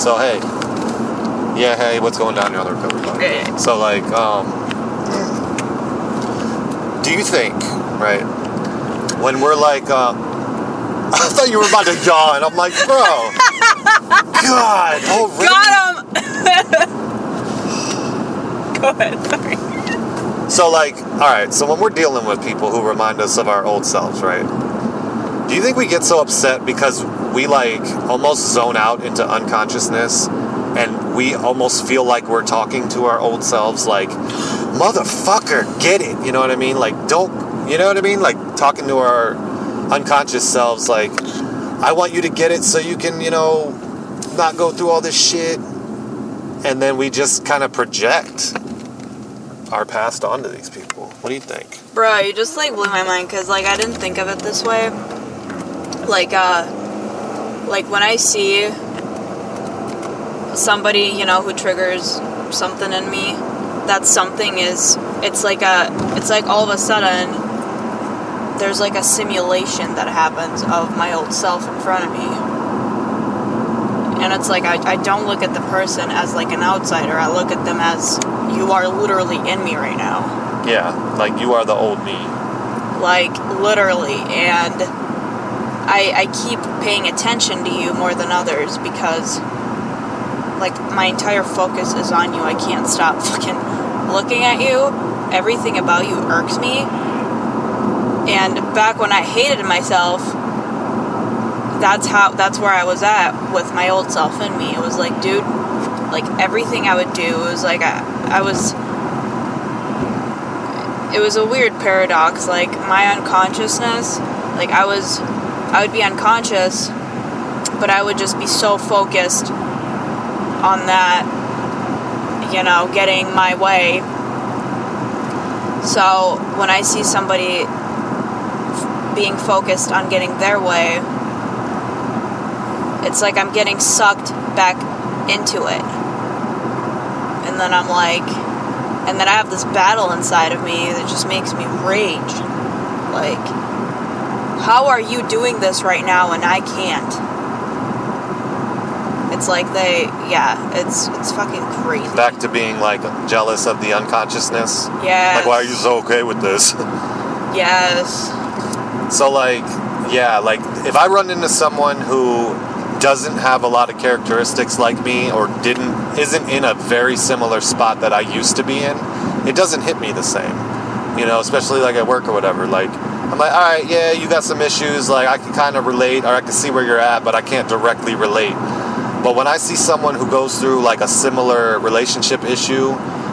So hey, yeah, hey, what's going down in the other recovery line? So like, um, do you think, right, when we're like, uh, I thought you were about to yawn. I'm like, bro, God, already? Got him! Go ahead, sorry. So like, all right. So when we're dealing with people who remind us of our old selves, right? Do you think we get so upset because we like almost zone out into unconsciousness, and we almost feel like we're talking to our old selves, like, motherfucker, get it? You know what I mean? Like, don't. You know what I mean? Like talking to our unconscious selves, like, I want you to get it so you can, you know, not go through all this shit. And then we just kind of project our past onto these people. What do you think? Bro, you just like blew my mind because like I didn't think of it this way. Like uh, like when I see somebody you know who triggers something in me, that something is it's like a it's like all of a sudden there's like a simulation that happens of my old self in front of me. And it's like I, I don't look at the person as like an outsider. I look at them as you are literally in me right now Yeah, like you are the old me. like literally and I, I keep paying attention to you more than others because like my entire focus is on you. I can't stop fucking looking at you. Everything about you irks me. And back when i hated myself that's how that's where i was at with my old self in me. It was like dude like everything i would do was like i, I was it was a weird paradox. Like my unconsciousness like i was i would be unconscious but i would just be so focused on that you know getting my way so when i see somebody being focused on getting their way it's like i'm getting sucked back into it and then i'm like and then I have this battle inside of me that just makes me rage. Like, how are you doing this right now and I can't? It's like they, yeah, it's it's fucking crazy. Back to being like jealous of the unconsciousness. Yeah. Like, why are you so okay with this? Yes. so like, yeah, like if I run into someone who doesn't have a lot of characteristics like me or didn't isn't in a very similar spot that I used to be in, it doesn't hit me the same. You know, especially like at work or whatever. Like I'm like, all right, yeah, you got some issues. Like I can kind of relate, or I can see where you're at, but I can't directly relate. But when I see someone who goes through like a similar relationship issue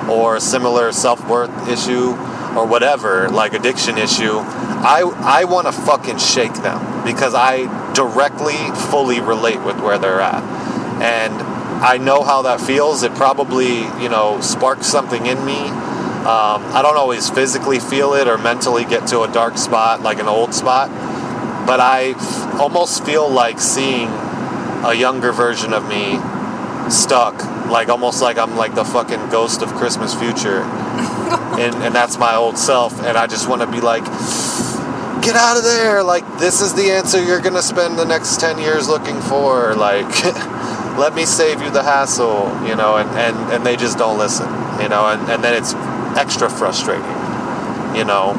or a similar self-worth issue or whatever, like addiction issue, I I want to fucking shake them because I directly fully relate with where they're at. And I know how that feels. It probably, you know, sparks something in me. Um, I don't always physically feel it or mentally get to a dark spot, like an old spot, but I f- almost feel like seeing a younger version of me stuck, like almost like I'm like the fucking ghost of Christmas future, and, and that's my old self, and I just want to be like, get out of there! Like this is the answer you're gonna spend the next ten years looking for. Like, let me save you the hassle, you know, and and and they just don't listen, you know, and and then it's extra frustrating, you know.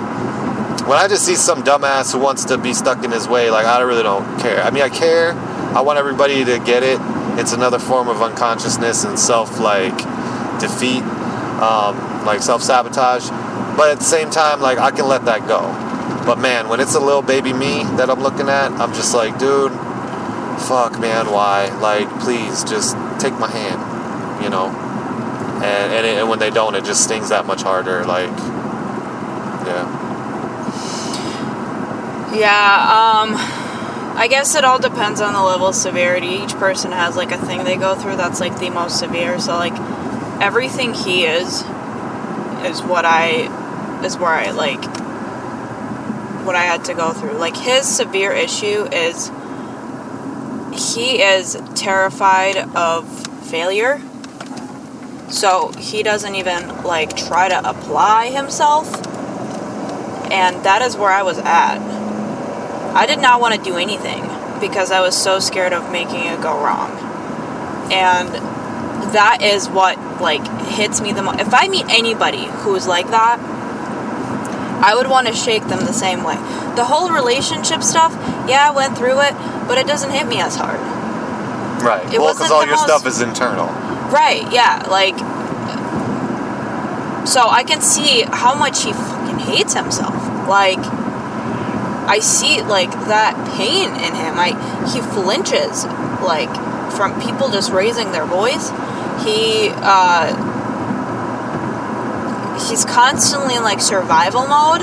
When I just see some dumbass who wants to be stuck in his way, like I really don't care. I mean, I care. I want everybody to get it. It's another form of unconsciousness and self like defeat, um, like self sabotage. But at the same time, like I can let that go. But man, when it's a little baby me that I'm looking at, I'm just like, dude, fuck, man, why? Like, please, just take my hand, you know. And and, it, and when they don't, it just stings that much harder. Like, yeah. Yeah, um, I guess it all depends on the level of severity. Each person has like a thing they go through that's like the most severe. So like everything he is is what I is where I like what I had to go through. Like his severe issue is he is terrified of failure. So he doesn't even like try to apply himself. And that is where I was at. I did not want to do anything because I was so scared of making it go wrong. and that is what like hits me the most. If I meet anybody who's like that, I would want to shake them the same way. The whole relationship stuff, yeah, I went through it, but it doesn't hit me as hard. Right. It well, because all your most- stuff is internal. Right, yeah, like so I can see how much he fucking hates himself. Like I see like that pain in him. I he flinches like from people just raising their voice. He uh he's constantly in like survival mode,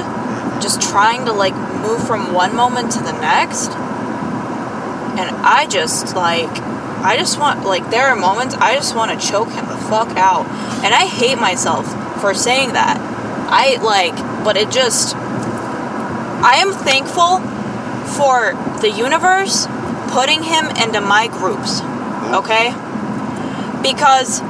just trying to like move from one moment to the next. And I just like I just want like there are moments I just want to choke him the fuck out. And I hate myself for saying that. I like but it just I am thankful for the universe putting him into my groups. Okay? Because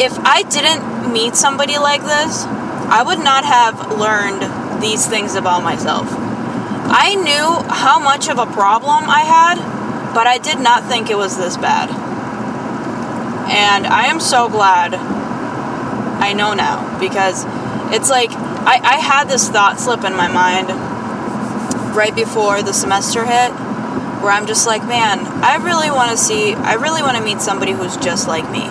if I didn't meet somebody like this, I would not have learned these things about myself. I knew how much of a problem I had, but I did not think it was this bad. And I am so glad I know now because it's like I, I had this thought slip in my mind right before the semester hit where I'm just like, man, I really want to see, I really want to meet somebody who's just like me.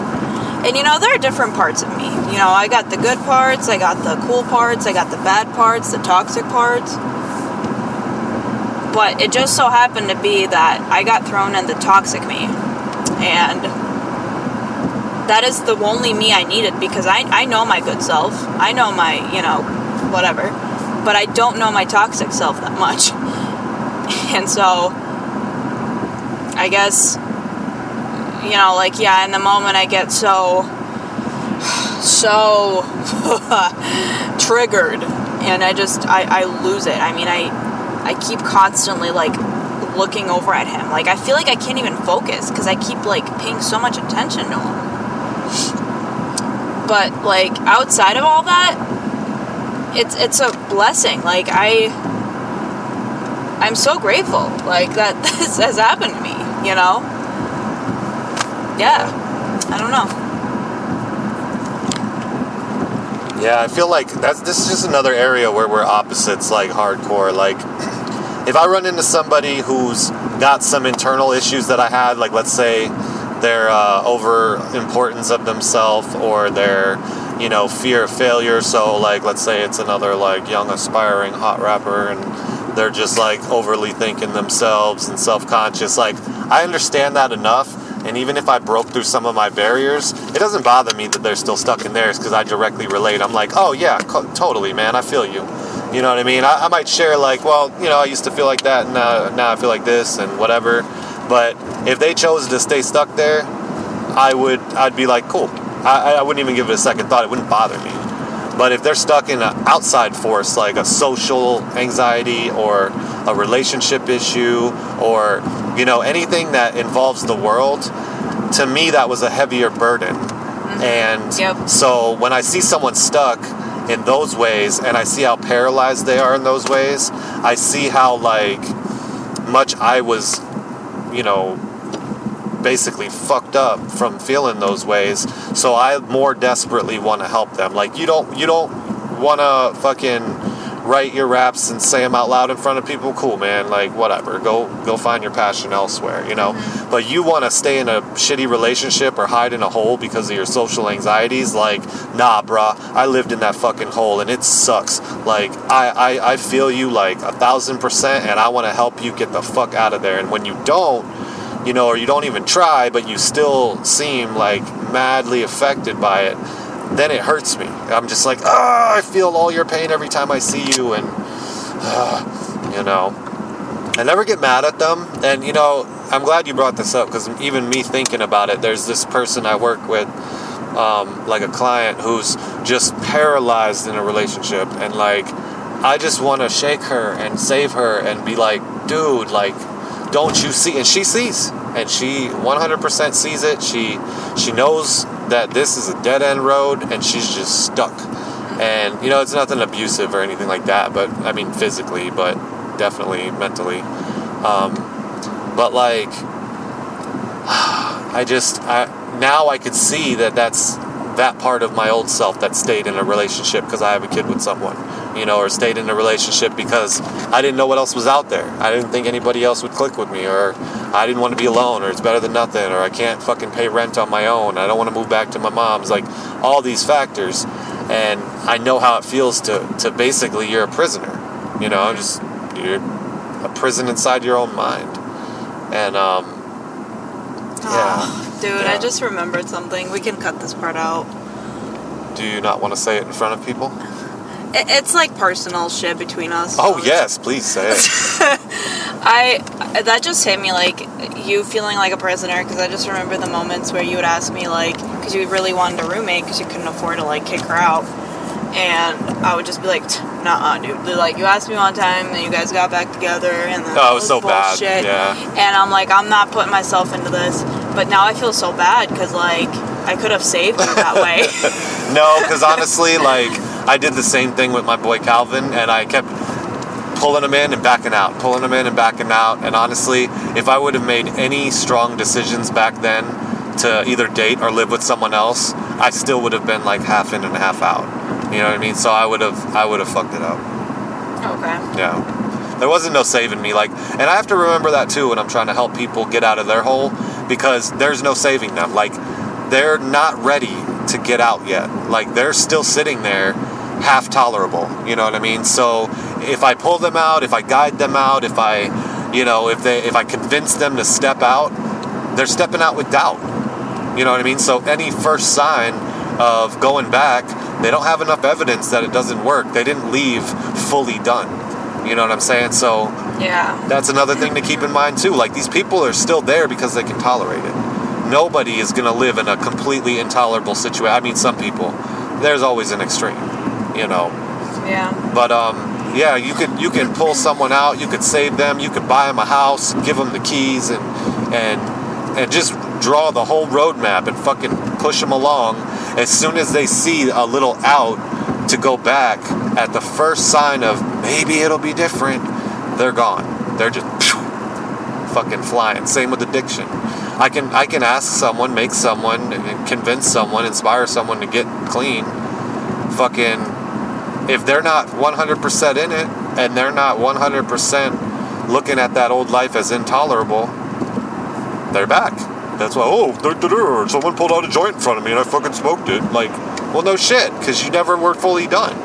And you know, there are different parts of me. You know, I got the good parts, I got the cool parts, I got the bad parts, the toxic parts. But it just so happened to be that I got thrown in the toxic me. And that is the only me I needed because I, I know my good self. I know my, you know, whatever. But I don't know my toxic self that much. And so, I guess, you know, like, yeah, in the moment I get so, so triggered and I just, I, I lose it. I mean, I, I keep constantly, like, looking over at him. Like, I feel like I can't even focus because I keep, like, paying so much attention to him. But, like, outside of all that, it's, it's a blessing. Like, I, I'm so grateful, like, that this has happened to me, you know? Yeah. I don't know. Yeah, I feel like that's this is just another area where we're opposites, like hardcore. Like, if I run into somebody who's got some internal issues that I had, like let's say their uh, over importance of themselves or their, you know, fear of failure. So, like, let's say it's another like young aspiring hot rapper and they're just like overly thinking themselves and self conscious. Like, I understand that enough. And even if I broke through some of my barriers, it doesn't bother me that they're still stuck in theirs because I directly relate. I'm like, oh yeah, co- totally, man, I feel you. You know what I mean? I, I might share like, well, you know, I used to feel like that, and now, now I feel like this, and whatever. But if they chose to stay stuck there, I would, I'd be like, cool. I, I wouldn't even give it a second thought. It wouldn't bother me. But if they're stuck in an outside force, like a social anxiety or a relationship issue or, you know, anything that involves the world, to me, that was a heavier burden. Mm-hmm. And Yep. so when I see someone stuck in those ways and I see how paralyzed they are in those ways, I see how, like, much I was, you know, basically fucked up from feeling those ways. So I more desperately want to help them. Like you don't you don't want to fucking write your raps and say them out loud in front of people. Cool, man. Like whatever. Go go find your passion elsewhere. You know. Mm-hmm. But you want to stay in a shitty relationship or hide in a hole because of your social anxieties. Like nah, bruh. I lived in that fucking hole and it sucks. Like I I, I feel you like a thousand percent, and I want to help you get the fuck out of there. And when you don't you know, or you don't even try, but you still seem like madly affected by it, then it hurts me. I'm just like, ah, I feel all your pain every time I see you, and, ah, you know. I never get mad at them, and, you know, I'm glad you brought this up because even me thinking about it, there's this person I work with, um, like a client who's just paralyzed in a relationship, and, like, I just want to shake her and save her and be like, dude, like, don't you see and she sees and she 100% sees it she she knows that this is a dead end road and she's just stuck. And you know it's nothing abusive or anything like that but i mean physically but definitely mentally. Um, but like I just I, now I could see that that's that part of my old self that stayed in a relationship because I have a kid with someone, you know, or stayed in a relationship because I didn't know what else was out there. I didn't think anybody else would click with me, or I didn't want to be alone, or it's better than nothing, or I can't fucking pay rent on my own. I don't want to move back to my mom's. Like all these factors, and I know how it feels to to basically you're a prisoner, you know, just you're a prison inside your own mind, and um, yeah. Dude, I just remembered something. We can cut this part out. Do you not want to say it in front of people? It, it's like personal shit between us. Oh so yes, please say it. I that just hit me like you feeling like a prisoner because I just remember the moments where you would ask me like because you really wanted a roommate because you couldn't afford to like kick her out, and I would just be like, nah, dude. Like you asked me one time, and you guys got back together, and then Oh, it was so bad, bullshit. yeah. And I'm like, I'm not putting myself into this, but now I feel so bad because like I could have saved you that way. No, because honestly, like I did the same thing with my boy Calvin, and I kept pulling him in and backing out, pulling him in and backing out. And honestly, if I would have made any strong decisions back then to either date or live with someone else, I still would have been like half in and half out. You know what I mean? So I would have, I would have fucked it up. okay. Yeah. There wasn't no saving me. Like, and I have to remember that too when I'm trying to help people get out of their hole because there's no saving them. Like, they're not ready to get out yet. Like, they're still sitting there half tolerable. You know what I mean? So if I pull them out, if I guide them out, if I, you know, if they, if I convince them to step out, they're stepping out with doubt. You know what I mean? So any first sign of going back, they don't have enough evidence that it doesn't work. They didn't leave fully done. You know what I'm saying? So Yeah. that's another thing to keep in mind too. Like these people are still there because they can tolerate it. Nobody is going to live in a completely intolerable situation. I mean, some people. There's always an extreme, you know. Yeah. But um, yeah, you could you can pull someone out. You could save them. You could buy them a house, give them the keys, and and and just draw the whole roadmap and fucking push them along. As soon as they see a little out to go back, at the first sign of maybe it'll be different, they're gone. They're just phew, fucking flying. Same with addiction. I can I can ask someone, make someone, convince someone, inspire someone to get clean. Fucking if they're not 100% in it and they're not 100% looking at that old life as intolerable, they're back. That's why, oh, someone pulled out a joint in front of me and I fucking smoked it. Like, well, no shit, because you never were fully done.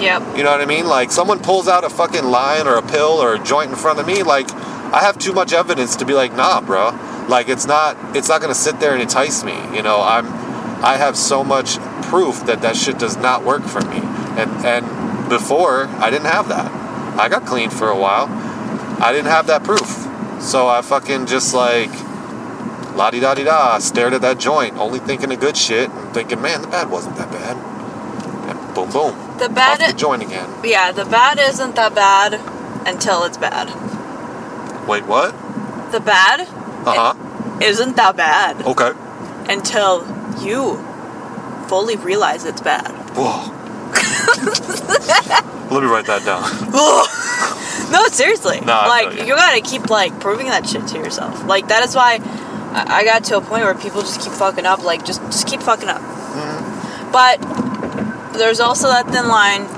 Yep. You know what I mean? Like, someone pulls out a fucking line or a pill or a joint in front of me, like, I have too much evidence to be like, nah, bro. Like, it's not, it's not gonna sit there and entice me. You know, I'm, I have so much proof that that shit does not work for me. And and before, I didn't have that. I got clean for a while. I didn't have that proof. So I fucking just like la di da di da stared at that joint, only thinking of good shit and thinking, man, the bad wasn't that bad. And boom, boom, The off bad. the joint again. Yeah, the bad isn't that bad until it's bad. Wait, what? The bad Uh huh. isn't that bad Okay. until you fully realize it's bad. Whoa. Let me write that down. no, seriously. No, like you. you gotta keep like proving that shit to yourself. Like that is why I I got to a point where people just keep fucking up. Like just just keep fucking up. Mm-hmm. But there's also that thin line.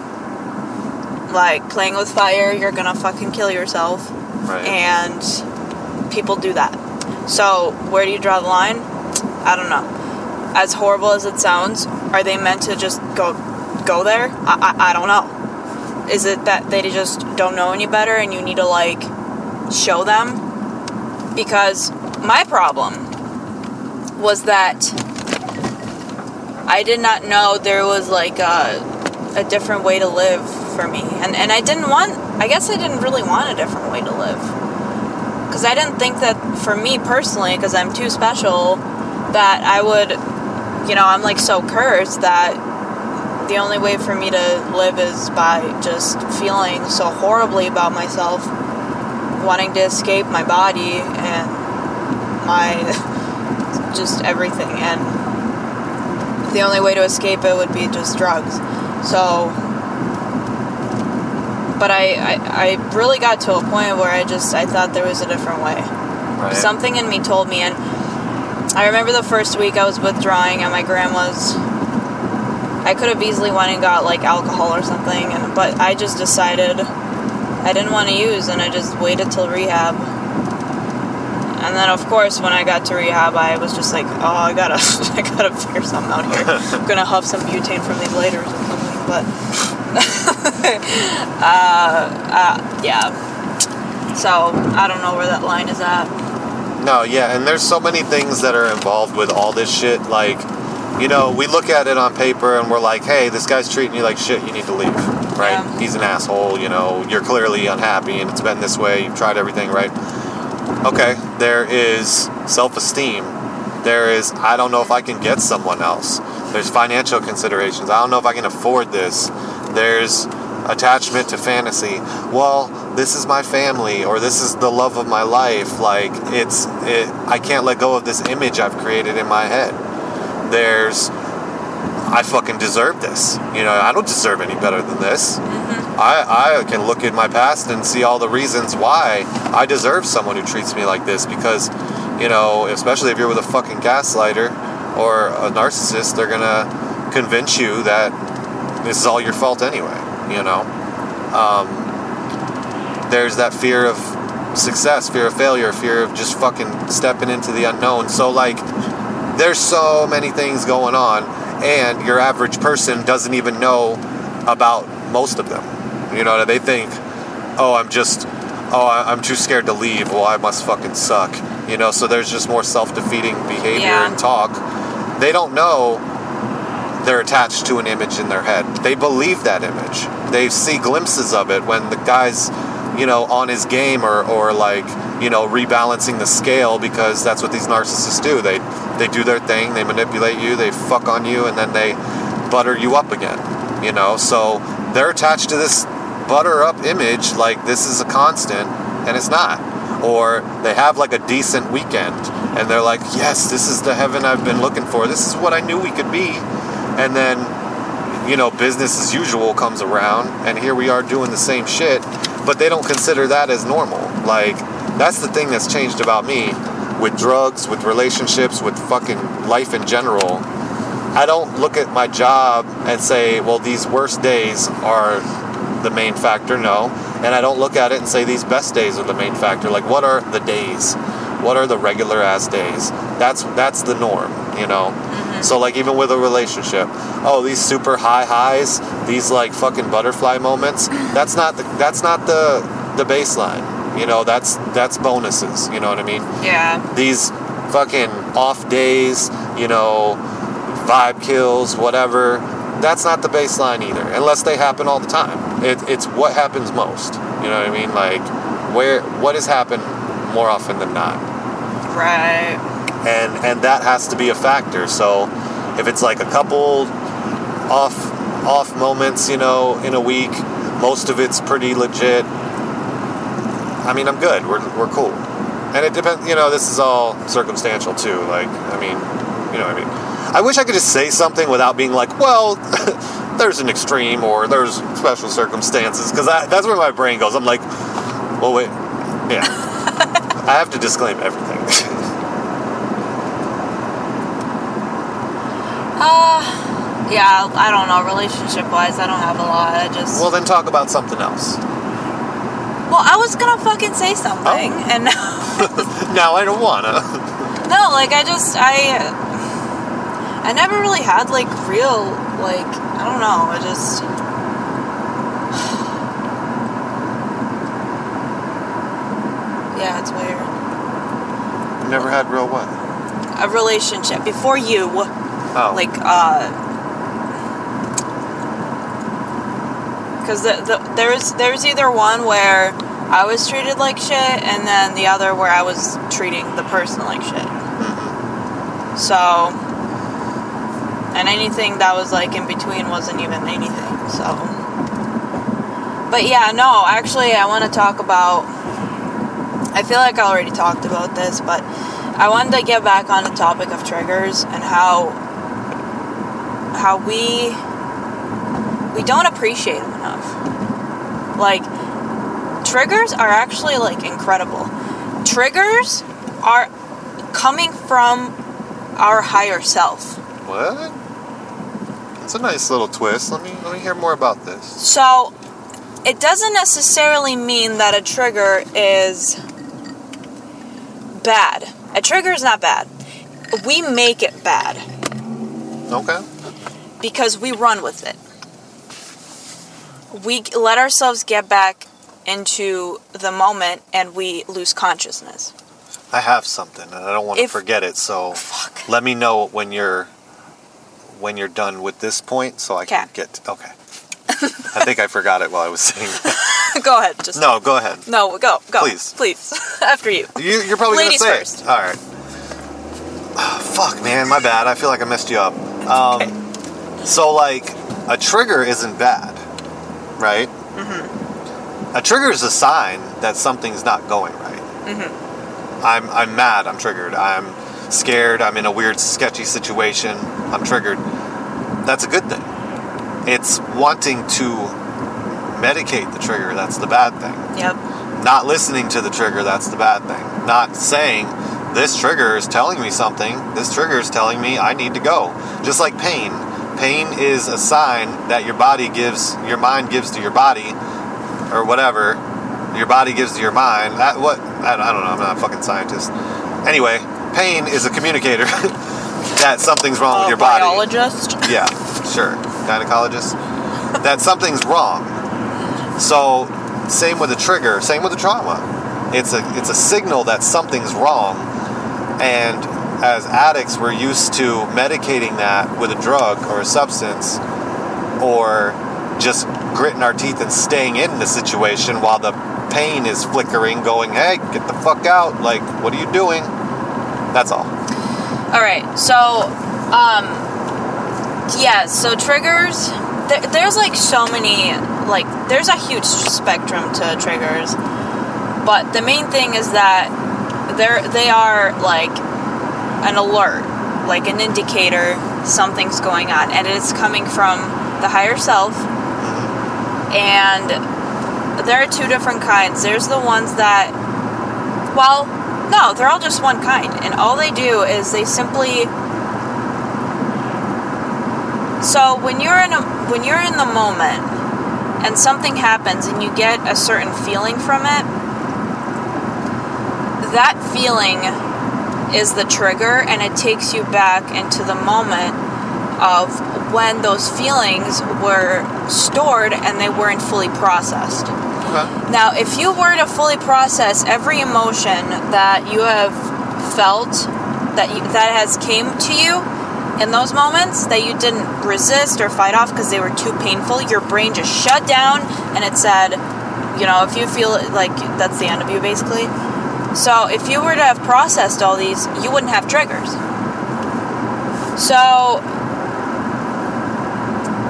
Like playing with fire, you're gonna fucking kill yourself. Right. and people do that. So where do you draw the line? I don't know. As horrible as it sounds, are they meant to just go go there? I, I, I don't know. Is it that they just don't know any better and you need to like show them? Because my problem was that I did not know there was like a, a different way to live for me. And and I didn't want I guess I didn't really want a different way to live. Cuz I didn't think that for me personally cuz I'm too special that I would you know, I'm like so cursed that the only way for me to live is by just feeling so horribly about myself, wanting to escape my body and my just everything and the only way to escape it would be just drugs. So but I, I, I really got to a point where I just I thought there was a different way. right. Something in me told me and I remember the first week I was withdrawing at my grandma's. I could have easily went and got like alcohol or something, and but I just decided I didn't want to use, and I just waited till rehab. And then, of course, when I got to rehab, I was just like, "Oh, I gotta, I gotta figure something out here. I'm gonna huff some butane from these later or something." But, uh, uh, yeah. So I don't know where that line is at. No, yeah, and there's so many things that are involved with all this shit. Like, you know, we look at it on paper and we're like, hey, this guy's treating you like shit, you need to leave, right? Yeah. He's an asshole, you know, you're clearly unhappy and it's been this way, you've tried everything, right? Okay, there is self esteem. There is, I don't know if I can get someone else. There's financial considerations. I don't know if I can afford this. There's attachment to fantasy. Well, this is my family or this is the love of my life. Like it's it I can't let go of this image I've created in my head. There's I fucking deserve this. You know, I don't deserve any better than this. I, I can look at my past and see all the reasons why I deserve someone who treats me like this because, you know, especially if you're with a fucking gaslighter or a narcissist, they're gonna convince you that this is all your fault anyway, you know? Um, there's that fear of success, fear of failure, fear of just fucking stepping into the unknown. So, like, there's so many things going on, and your average person doesn't even know about most of them. You know, they think, oh, I'm just, oh, I'm too scared to leave. Well, I must fucking suck. You know, so there's just more self defeating behavior Yeah. and talk. They don't know they're attached to an image in their head. They believe that image. They see glimpses of it when the guy's, you know, on his game or, or like, you know, rebalancing the scale because that's what these narcissists do. They they do their thing, they manipulate you, they fuck on you, and then they butter you up again. You know, so they're attached to this butter up image like this is a constant, and it's not. Or they have like a decent weekend and they're like, yes, this is the heaven I've been looking for. This is what I knew we could be. And then, you know, business as usual comes around and here we are doing the same shit, but they don't consider that as normal. Like, that's the thing that's changed about me with drugs, with relationships, with fucking life in general. I don't look at my job and say, well, these worst days are the main factor. No. And I don't look at it and say these best days are the main factor. Like, what are the days? What are the regular ass days? That's that's the norm, you know. Mm-hmm. So like even with a relationship, oh these super high highs, these like fucking butterfly moments. That's not the that's not the the baseline. You know, that's that's bonuses. You know what I mean? Yeah. these fucking off days, you know, vibe kills, whatever. That's not the baseline either, unless they happen all the time. It, it's what happens most. You know what I mean? Like, where what has happened more often than not, Right. and and that has to be a factor. So, if it's like a couple off off moments, you know, in a week, most of it's pretty legit. I mean, I'm good. We're we're cool. And it depends, you know, this is all circumstantial too. Like, I mean, you know what I mean? I wish I could just say something without being like, well, there's an extreme or there's special circumstances. Because that's where my brain goes. I'm like, well, wait. Yeah. I have to disclaim everything. Uh, yeah, I don't know. Relationship wise, I don't have a lot. I just. well, then talk about something else. Well, I was gonna fucking say something, Oh. and Now I don't wanna. no, like I just I I never really had like real like I don't know. I just yeah, it's weird. Never had real what? A relationship before you, Oh. like uh. Because the, the, there's there's either one where I was treated like shit, and then the other where I was treating the person like shit. Mm-hmm. So, and anything that was like in between wasn't even anything. So, but yeah, no, actually, I want to talk about. I feel like I already talked about this, but I wanted to get back on the topic of triggers and how how we we don't appreciate them enough. Like triggers are actually like incredible. Triggers are coming from our higher self. What? It's a nice little twist. Let me let me hear more about this. So, it doesn't necessarily mean that a trigger is bad. A trigger is not bad. We make it bad Okay. because we run with it. We let ourselves get back into the moment and we lose consciousness. I have something and I don't want to forget it, so Fuck. let me know when you're when you're done with this point so I can get okay. I think I forgot it while I was saying that. go ahead. Just No, go ahead. No, go, go. Please. Please. After you. You, you're probably Ladies gonna say first. it. All right. fuck, man, my bad. I feel like I messed you up. Um, Okay. So, like, a trigger isn't bad, right? Mm-hmm. A trigger is a sign that something's not going right. Mm-hmm. I'm I'm mad. I'm triggered. I'm scared. I'm in a weird, sketchy situation. I'm triggered. That's a good thing. It's wanting to medicate the trigger. That's the bad thing Yep. not listening to the trigger that's the bad thing not saying this trigger is telling me something this trigger is telling me i need to go just like pain pain is a sign that your body gives your mind gives to your body or whatever your body gives to your mind that what i don't, I don't know i'm not a fucking scientist anyway pain is a communicator that something's wrong with A your body biologist. yeah, sure. Gynecologist. that something's wrong. So, same with a trigger, same with a trauma. It's a it's a signal that something's wrong. And as addicts, we're used to medicating that with a drug or a substance or just gritting our teeth and staying in the situation while the pain is flickering going, "Hey, get the fuck out. Like, what are you doing?" That's all. All right. So, um, yeah. So triggers. There, there's like so many. Like, there's a huge spectrum to triggers, but the main thing is that they're they are like an alert, like an indicator something's going on, and it's coming from the higher self. And there are two different kinds. There's the ones that, well, no, they're all just one kind, and all they do is they simply. So when you're in a when you're in the moment, and something happens, and you get a certain feeling from it, that feeling is the trigger, and it takes you back into the moment of when those feelings were stored and they weren't fully processed. Okay. Now, if you were to fully process every emotion that you have felt that you, that has came to you in those moments that you didn't resist or fight off because they were too painful, your brain just shut down and it said, you know, if you feel like that's the end of you basically. So, if you were to have processed all these, you wouldn't have triggers. So,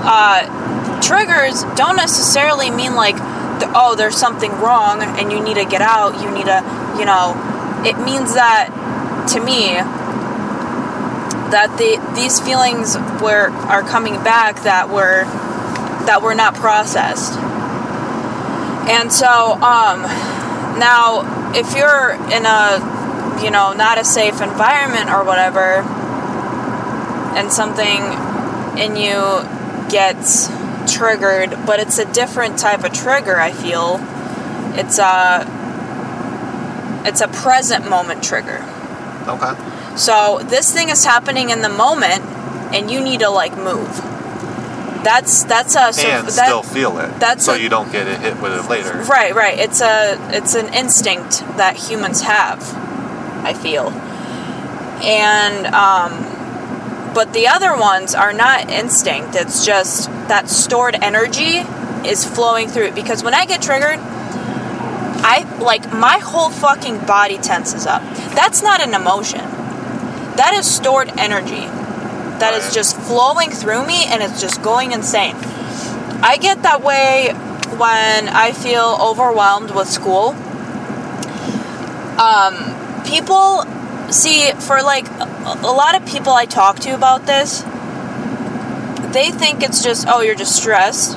uh, triggers don't necessarily mean like, oh, there's something wrong and you need to get out. You need to, you know, it means that to me that the these feelings were are coming back that were that were not processed. And so, um, now if you're in a, you know, not a safe environment or whatever, and something in you gets triggered, but it's a different type of trigger, I feel. It's a it's a present moment trigger. Okay. So this thing is happening in the moment and you need to like move. That's that's a so and that- still feel it. that's so a- you don't get it hit with it later. Right, right. It's a it's an instinct that humans have, I feel. And um but the other ones are not instinct. It's just that stored energy is flowing through it because when I get triggered, I like my whole fucking body tenses up. That's not an emotion. That is stored energy. That is just flowing through me and it's just going insane. I get that way when I feel overwhelmed with school. Um, people see for like a, lot of people I talk to about this, they think it's just oh you're just stressed.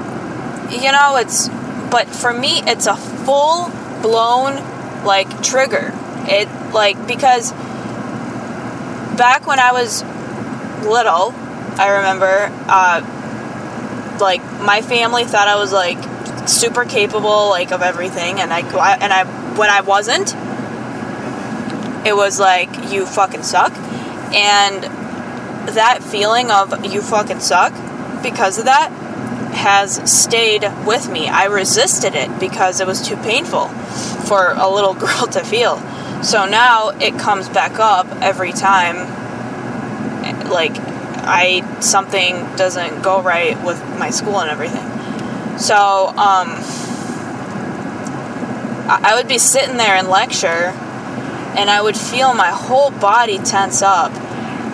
You know, it's but for me it's a full blown like trigger. It like because back when I was little, I remember, uh, like my family thought I was like super capable, like of everything, and I and I when I wasn't, it was like you fucking suck, and that feeling of you fucking suck because of that has stayed with me. I resisted it because it was too painful for a little girl to feel. So now it comes back up every time like I something doesn't go right with my school and everything. So um I would be sitting there in lecture and I would feel my whole body tense up.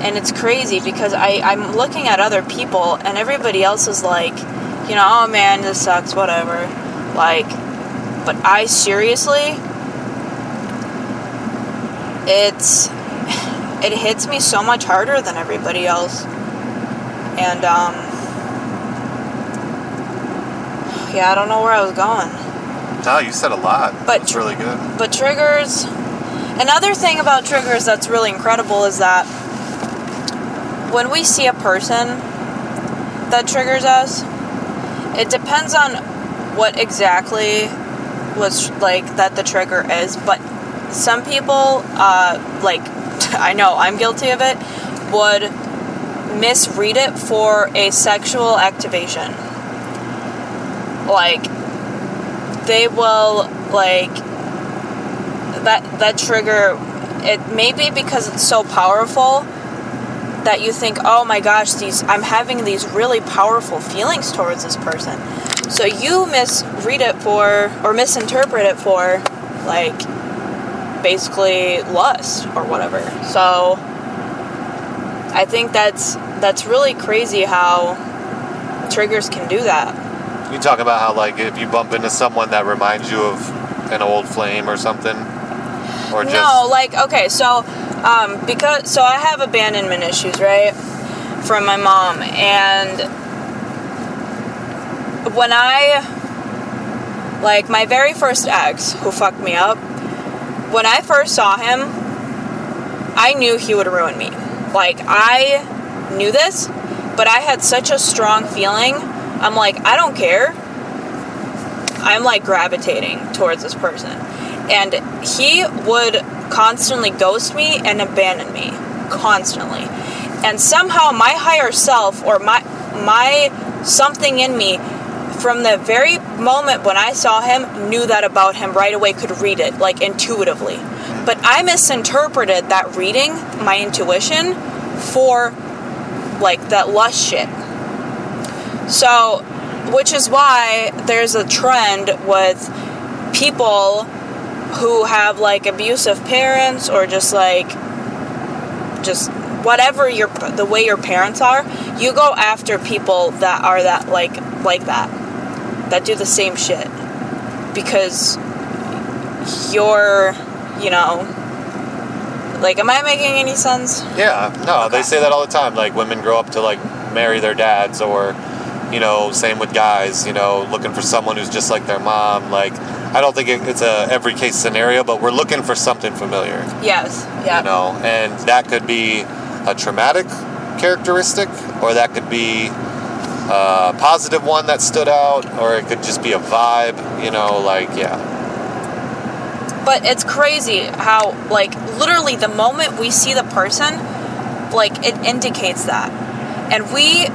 And it's crazy because I, I'm looking at other people and everybody else is like, you know, oh man, this sucks, whatever. Like, but I seriously, it's, it hits me so much harder than everybody else. And, um, yeah, I don't know where I was going. No, you said a lot. But That's really good. But triggers, another thing about triggers that's really incredible is that when we see a person that triggers us, it depends on what exactly was like that the trigger is. But some people, uh, like I know I'm guilty of it, would misread it for a sexual activation. Like they will like that that trigger it may be because it's so powerful that you think oh my gosh these i'm having these really powerful feelings towards this person so you misread it for or misinterpret it for like basically lust or whatever. So i think that's that's really crazy how triggers can do that. You talk about how like if you bump into someone that reminds you of an old flame or something, or just No, like okay, so um, because so I have abandonment issues, right, from my mom, and when I like my very first ex who fucked me up, when I first saw him, I knew he would ruin me. Like I knew this, but I had such a strong feeling. I'm like, I don't care. I'm like gravitating towards this person. And he would constantly ghost me and abandon me. Constantly. And somehow my higher self or my my something in me from the very moment when I saw him knew that about him right away, could read it like intuitively. But I misinterpreted that reading, my intuition, for like that lust shit. So, which is why there's a trend with people who have like abusive parents or just like just whatever your the way your parents are, you go after people that are that like like that that do the same shit because you're, you know, like am I making any sense? Yeah, no, they say that all the time. Like women grow up to like marry their dads, or you know, same with guys. You know, looking for someone who's just like their mom. Like, I don't think it, it's a every case scenario, but we're looking for something familiar. Yes. Yeah. You know, and that could be a traumatic characteristic, or that could be a positive one that stood out, or it could just be a vibe. You know, like yeah, But it's crazy how, like, literally the moment we see the person, like, it indicates that. And we,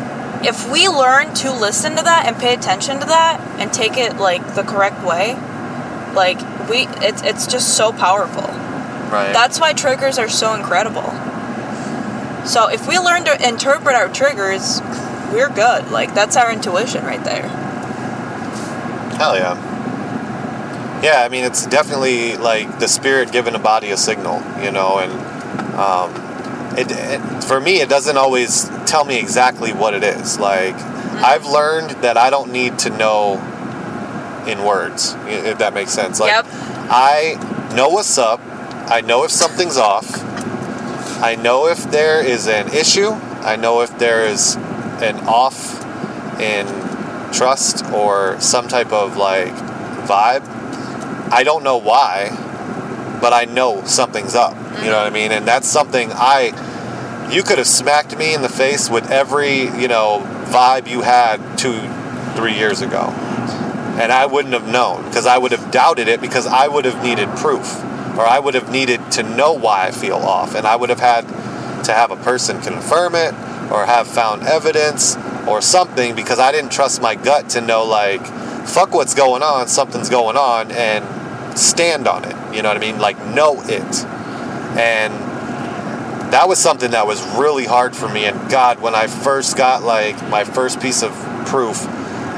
if we learn to listen to that and pay attention to that and take it, like, the correct way, like, we, it's, it's just so powerful. right. That's why triggers are so incredible. So if we learn to interpret our triggers, we're good. Like, that's our intuition right there. Hell yeah. Yeah, I mean, it's definitely like the spirit giving a body a signal, you know, and um, it, it for me, it doesn't always tell me exactly what it is. Like, I've learned that I don't need to know in words, if that makes sense. Like, Yep. I know what's up. I know if something's off. I know if there is an issue. I know if there is an off in trust or some type of like vibe. I don't know why, but I know something's up. You know what I mean? And that's something I you could have smacked me in the face with every, you know, vibe you had two, three years ago. And I wouldn't have known because I would have doubted it because I would have needed proof or I would have needed to know why I feel off. And I would have had to have a person confirm it or have found evidence or something because I didn't trust my gut to know, like, fuck what's going on, something's going on, and stand on it. You know what I mean? Like, know it. And that was something that was really hard for me. And God, when I first got like my first piece of proof,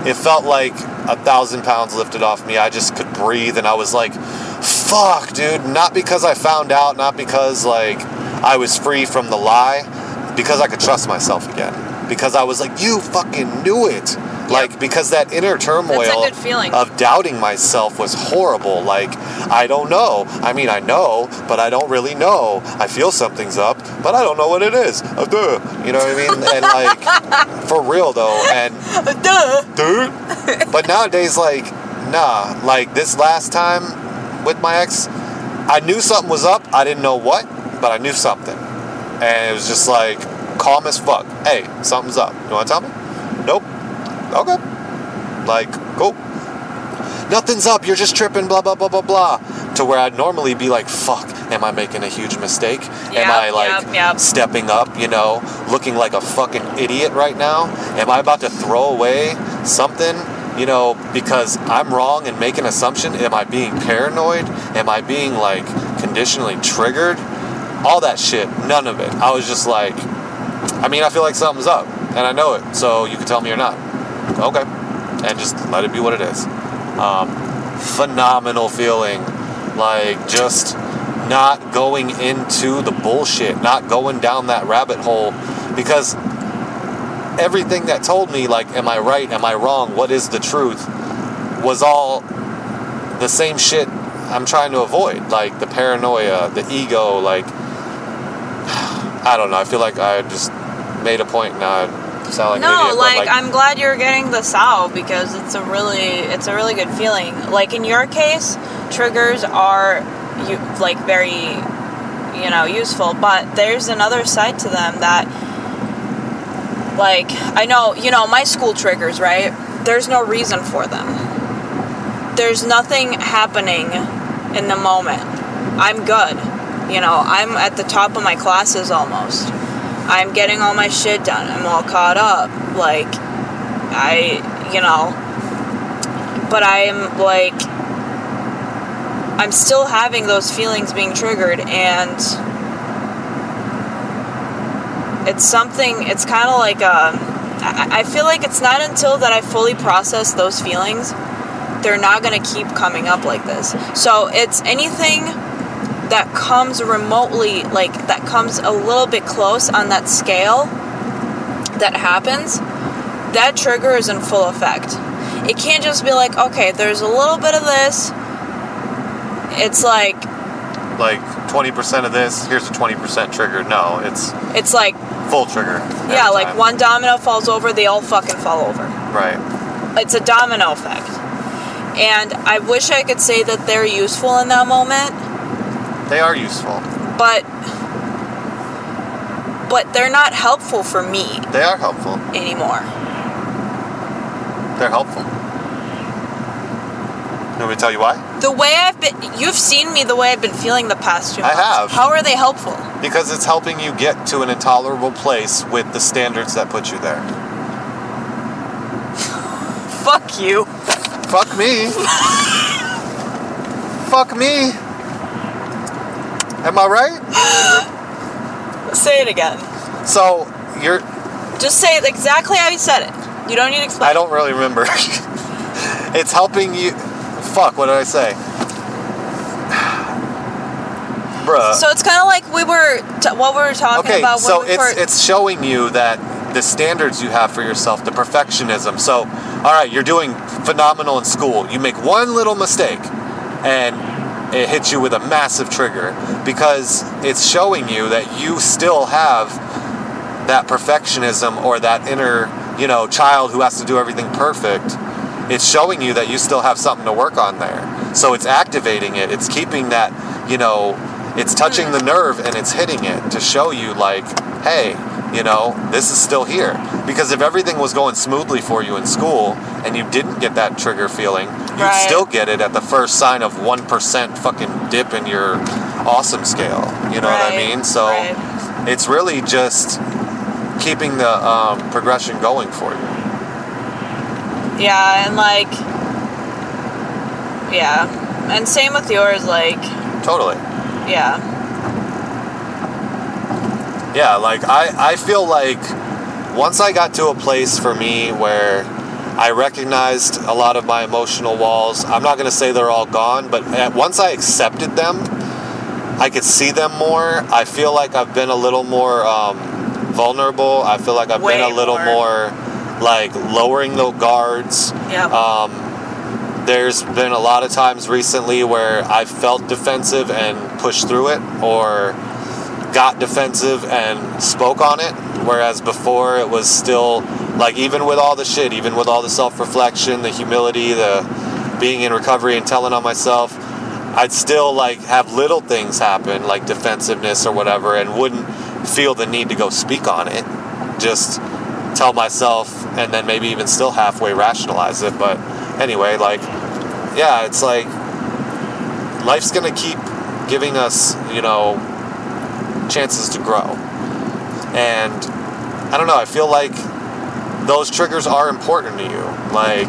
it felt like a thousand pounds lifted off me. I just could breathe, and I was like, fuck, dude. Not because I found out, not because like I was free from the lie, because I could trust myself again. Because I was like, you fucking knew it. Like, because that inner turmoil That's a good feeling. of doubting myself was horrible. Like, I don't know. I mean, I know, but I don't really know. I feel something's up, but I don't know what it is. Uh, duh. You know what I mean? And like, for real though, and Duh. dude. But nowadays, like, nah. Like this last time with my ex, I knew something was up. I didn't know what, but I knew something, and it was just like calm as fuck. Hey, something's up. You want to tell me? Nope. Okay. Like, cool. Nothing's up. You're just tripping. Blah blah blah blah blah. To where I'd normally be like, fuck. Am I making a huge mistake? Am I like yep, yep. stepping up? You know, looking like a fucking idiot right now? Am I about to throw away something? You know, because I'm wrong and make an assumption? Am I being paranoid? Am I being like conditionally triggered? All that shit, none of it. I was just like, I mean, I feel like something's up, and I know it. So you can tell me or not. Okay, and just let it be what it is. Um, phenomenal feeling, like just not going into the bullshit, not going down that rabbit hole, because everything that told me, like, am I right? Am I wrong? What is the truth? Was all the same shit I'm trying to avoid, like the paranoia, the ego, like I don't know. I feel like I just made a point now. I sound like no, idiot, but, like, I'm glad you're getting this out because it's a really it's a really good feeling. Like in your case, triggers are you like very you know useful, but there's another side to them that like I know you know my school triggers right. There's no reason for them. There's nothing happening in the moment. I'm good. You know, I'm at the top of my classes almost. I'm getting all my shit done. I'm all caught up. Like, I, you know, but I'm like, I'm still having those feelings being triggered, and it's something, it's kind of like uh, a, I I feel like it's not until that I fully process those feelings, they're not going to keep coming up like this. So it's anything that comes remotely, like that comes a little bit close on that scale that happens, that trigger is in full effect. It can't just be like, okay, there's a little bit of this. It's like, like 20% of this, here's a 20% trigger. No, it's it's like, full trigger. yeah, like time. one domino falls over, they all fucking fall over. Right. It's a domino effect. And I wish I could say that they're useful in that moment, They are useful. but but they're not helpful for me They are helpful. anymore. They're helpful. You want me to tell you why? The way I've been you've seen me the way I've been feeling the past two I have. How are they helpful? Because it's helping you get to an intolerable place with the standards that put you there. Fuck you. Fuck me. Fuck me. Am I right? Say it again. So you're. Just say it exactly how you said it. You don't need to explain. I don't really remember. it's helping you. Fuck. What did I say? Bruh. So it's kind of like we were t- what we were talking okay, about so we it's it's showing you that the standards you have for yourself, the perfectionism. So, all right, you're doing phenomenal in school. You make one little mistake, and it hits you with a massive trigger because it's showing you that you still have that perfectionism or that inner, you know, child who has to do everything perfect. It's showing you that you still have something to work on there. So it's activating it. It's keeping that, you know, it's touching hmm. the nerve and it's hitting it to show you like hey, you know, this is still here. Because if everything was going smoothly for you in school and you didn't get that trigger feeling, you'd Right. still get it at the first sign of 1% fucking dip in your awesome scale. You know what I mean? So right. it's really just keeping the um, progression going for you. Yeah, and like, yeah, and same with yours. Like, Totally. yeah, Yeah, like I, I feel like once I got to a place for me where I recognized a lot of my emotional walls, I'm not going to say they're all gone, but at, once I accepted them, I could see them more. I feel like I've been a little more um, vulnerable. I feel like I've Way been a little more. more like lowering the guards. yep, Um, there's been a lot of times recently where I felt defensive and pushed through it, or got defensive and spoke on it. Whereas before it was still like, even with all the shit, even with all the self reflection, the humility, the being in recovery and telling on myself, I'd still like have little things happen, like defensiveness or whatever, and wouldn't feel the need to go speak on it. Just tell myself and then maybe even still halfway rationalize it. But anyway, like, yeah, it's like life's gonna keep giving us, you know, chances to grow. And I don't know, I feel like those triggers are important to you. Like,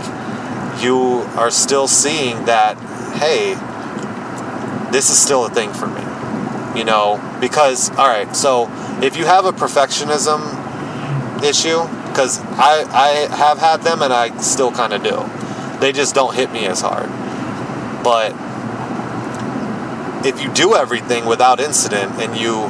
you are still seeing that, hey, this is still a thing for me. You know, because, all right, so if you have a perfectionism issue, because I, I have had them and I still kind of do, they just don't hit me as hard. But if you do everything without incident and you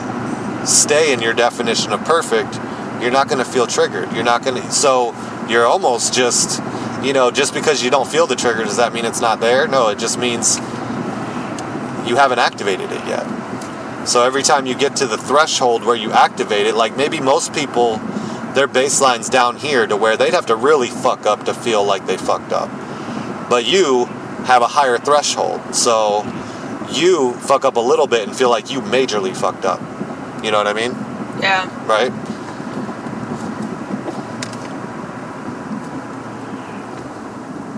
stay in your definition of perfect, you're not going to feel triggered. You're not going to. So you're almost just, you know, just because you don't feel the trigger, does that mean it's not there? No, it just means you haven't activated it yet. So every time you get to the threshold where you activate it, like maybe most people, their baseline's down here to where they'd have to really fuck up to feel like they fucked up. But you have a higher threshold. So you fuck up a little bit and feel like you majorly fucked up. You know what I mean? yeah, Right?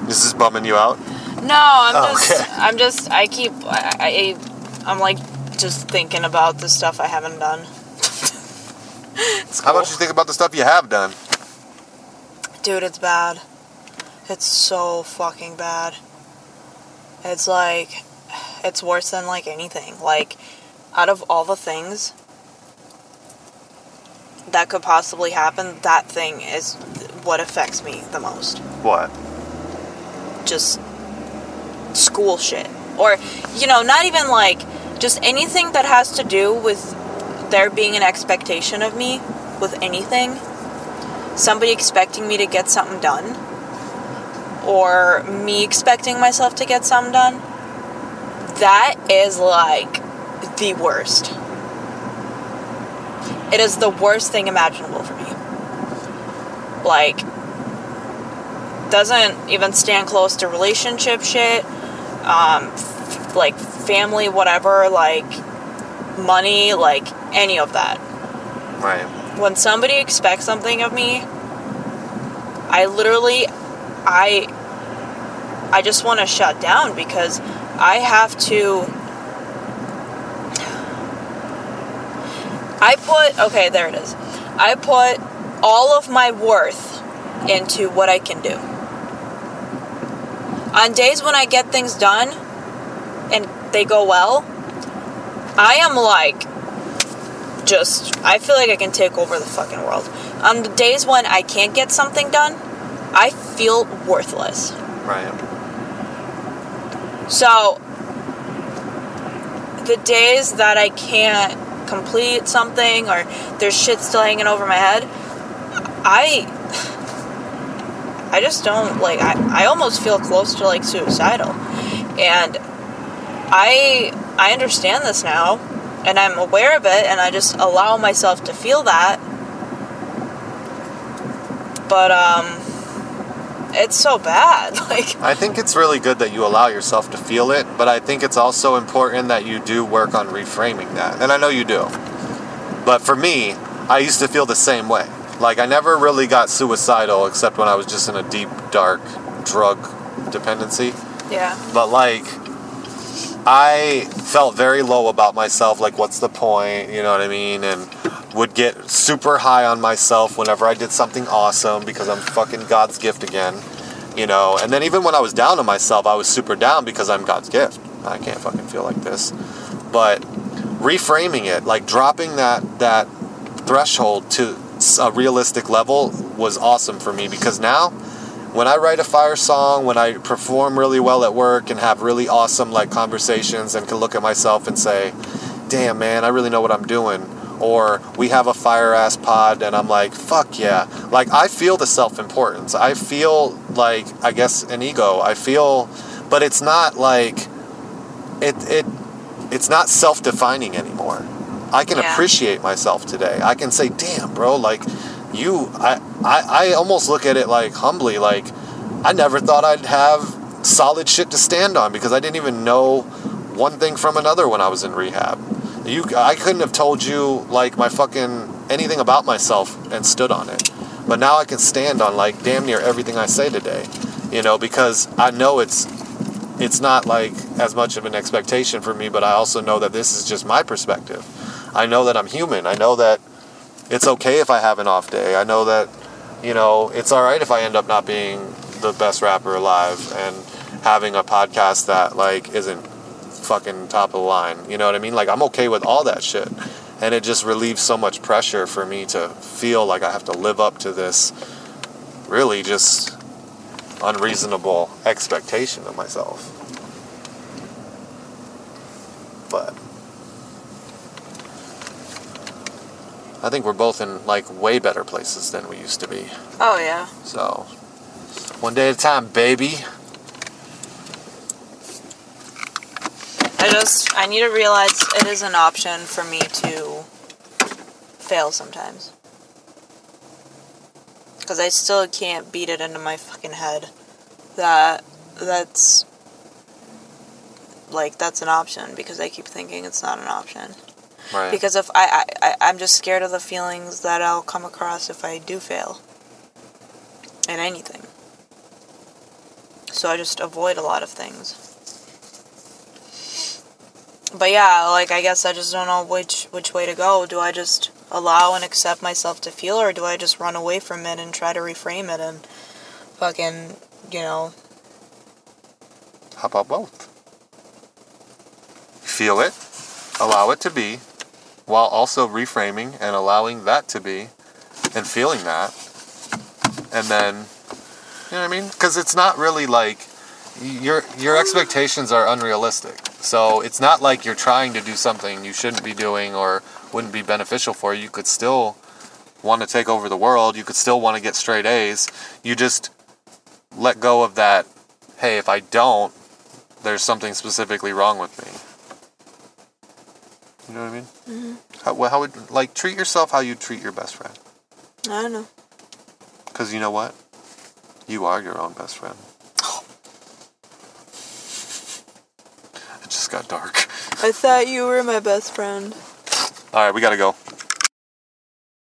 Is this bumming you out? No, I'm Oh, just, okay. I'm just, I keep, I, I, I'm like just thinking about the stuff I haven't done. It's How about you think about the stuff you have done? Dude, it's bad. It's so fucking bad. It's like, it's worse than like anything. Like, out of all the things that could possibly happen, that thing is what affects me the most. What? Just school shit. Or, you know, not even like, just anything that has to do with there being an expectation of me with anything. Somebody expecting me to get something done. Or me expecting myself to get something done. That is like the worst. It is the worst thing imaginable for me. Like, doesn't even stand close to relationship shit, um, f- like family, whatever, like money, like any of that. Right. When somebody expects something of me, I literally, I, I just want to shut down because I have to. I put okay, there it is. I put all of my worth into what I can do. On days when I get things done and they go well, I am like just I feel like I can take over the fucking world. On the days when I can't get something done, I feel worthless. Right. So the days that I can't complete something or there's shit still hanging over my head, I I just don't like I, I almost feel close to like suicidal. And I I understand this now and I'm aware of it and I just allow myself to feel that. But um it's so bad. Like I think it's really good that you allow yourself to feel it, but I think it's also important that you do work on reframing that. And I know you do. But for me, I used to feel the same way. Like I never really got suicidal except when I was just in a deep, dark drug dependency. Yeah. But like, I felt very low about myself. Like, what's the point? You know what I mean? And would get super high on myself whenever I did something awesome because I'm fucking God's gift again. You know, and then even when I was down on myself, I was super down because I'm God's gift. I can't fucking feel like this. But reframing it, like dropping that that threshold to a realistic level was awesome for me because now when I write a fire song, when I perform really well at work and have really awesome like conversations and can look at myself and say, "Damn man, I really know what I'm doing." Or we have a fire ass pod and I'm like, "Fuck yeah." Like I feel the self-importance. I feel like I guess an ego. I feel but it's not like it it it's not self-defining anymore. I can Yeah. appreciate myself today. I can say, "Damn, bro, like you I, I I almost look at it like humbly like I never thought I'd have solid shit to stand on because I didn't even know one thing from another when I was in rehab. You I couldn't have told you like my fucking anything about myself and stood on it. But now I can stand on like damn near everything I say today. You know, because I know it's it's not like as much of an expectation for me, but I also know that this is just my perspective. I know that I'm human. I know that it's okay if I have an off day. I know that, you know, it's all right if I end up not being the best rapper alive and having a podcast that like isn't fucking top of the line. You know what I mean? Like I'm okay with all that shit. And it just relieves so much pressure for me to feel like I have to live up to this really just unreasonable expectation of myself. But I think we're both in like way better places than we used to be. Oh yeah. So one day at a time, baby. I just I need to realize it is an option for me to fail sometimes. Cuz I still can't beat it into my fucking head that that's like that's an option because I keep thinking it's not an option. Right. Because if I, I, I I'm just scared of the feelings that I'll come across if I do fail in anything. So I just avoid a lot of things. But yeah, like I guess I just don't know which which way to go. Do I just allow and accept myself to feel or do I just run away from it and try to reframe it and fucking, you know, How about both? Feel it, allow it to be, while also reframing and allowing that to be, and feeling that. And then, you know what I mean? Because it's not really like your your expectations are unrealistic. So it's not like you're trying to do something you shouldn't be doing or wouldn't be beneficial for you. You could still want to take over the world. You could still want to get straight A's. You just let go of that. Hey, if I don't, there's something specifically wrong with me. You know what I mean? Mm-hmm. How, well, how would like treat yourself how you treat your best friend? I don't know. Because you know what? You are your own best friend. It just got dark. I thought you were my best friend. All right, we gotta go.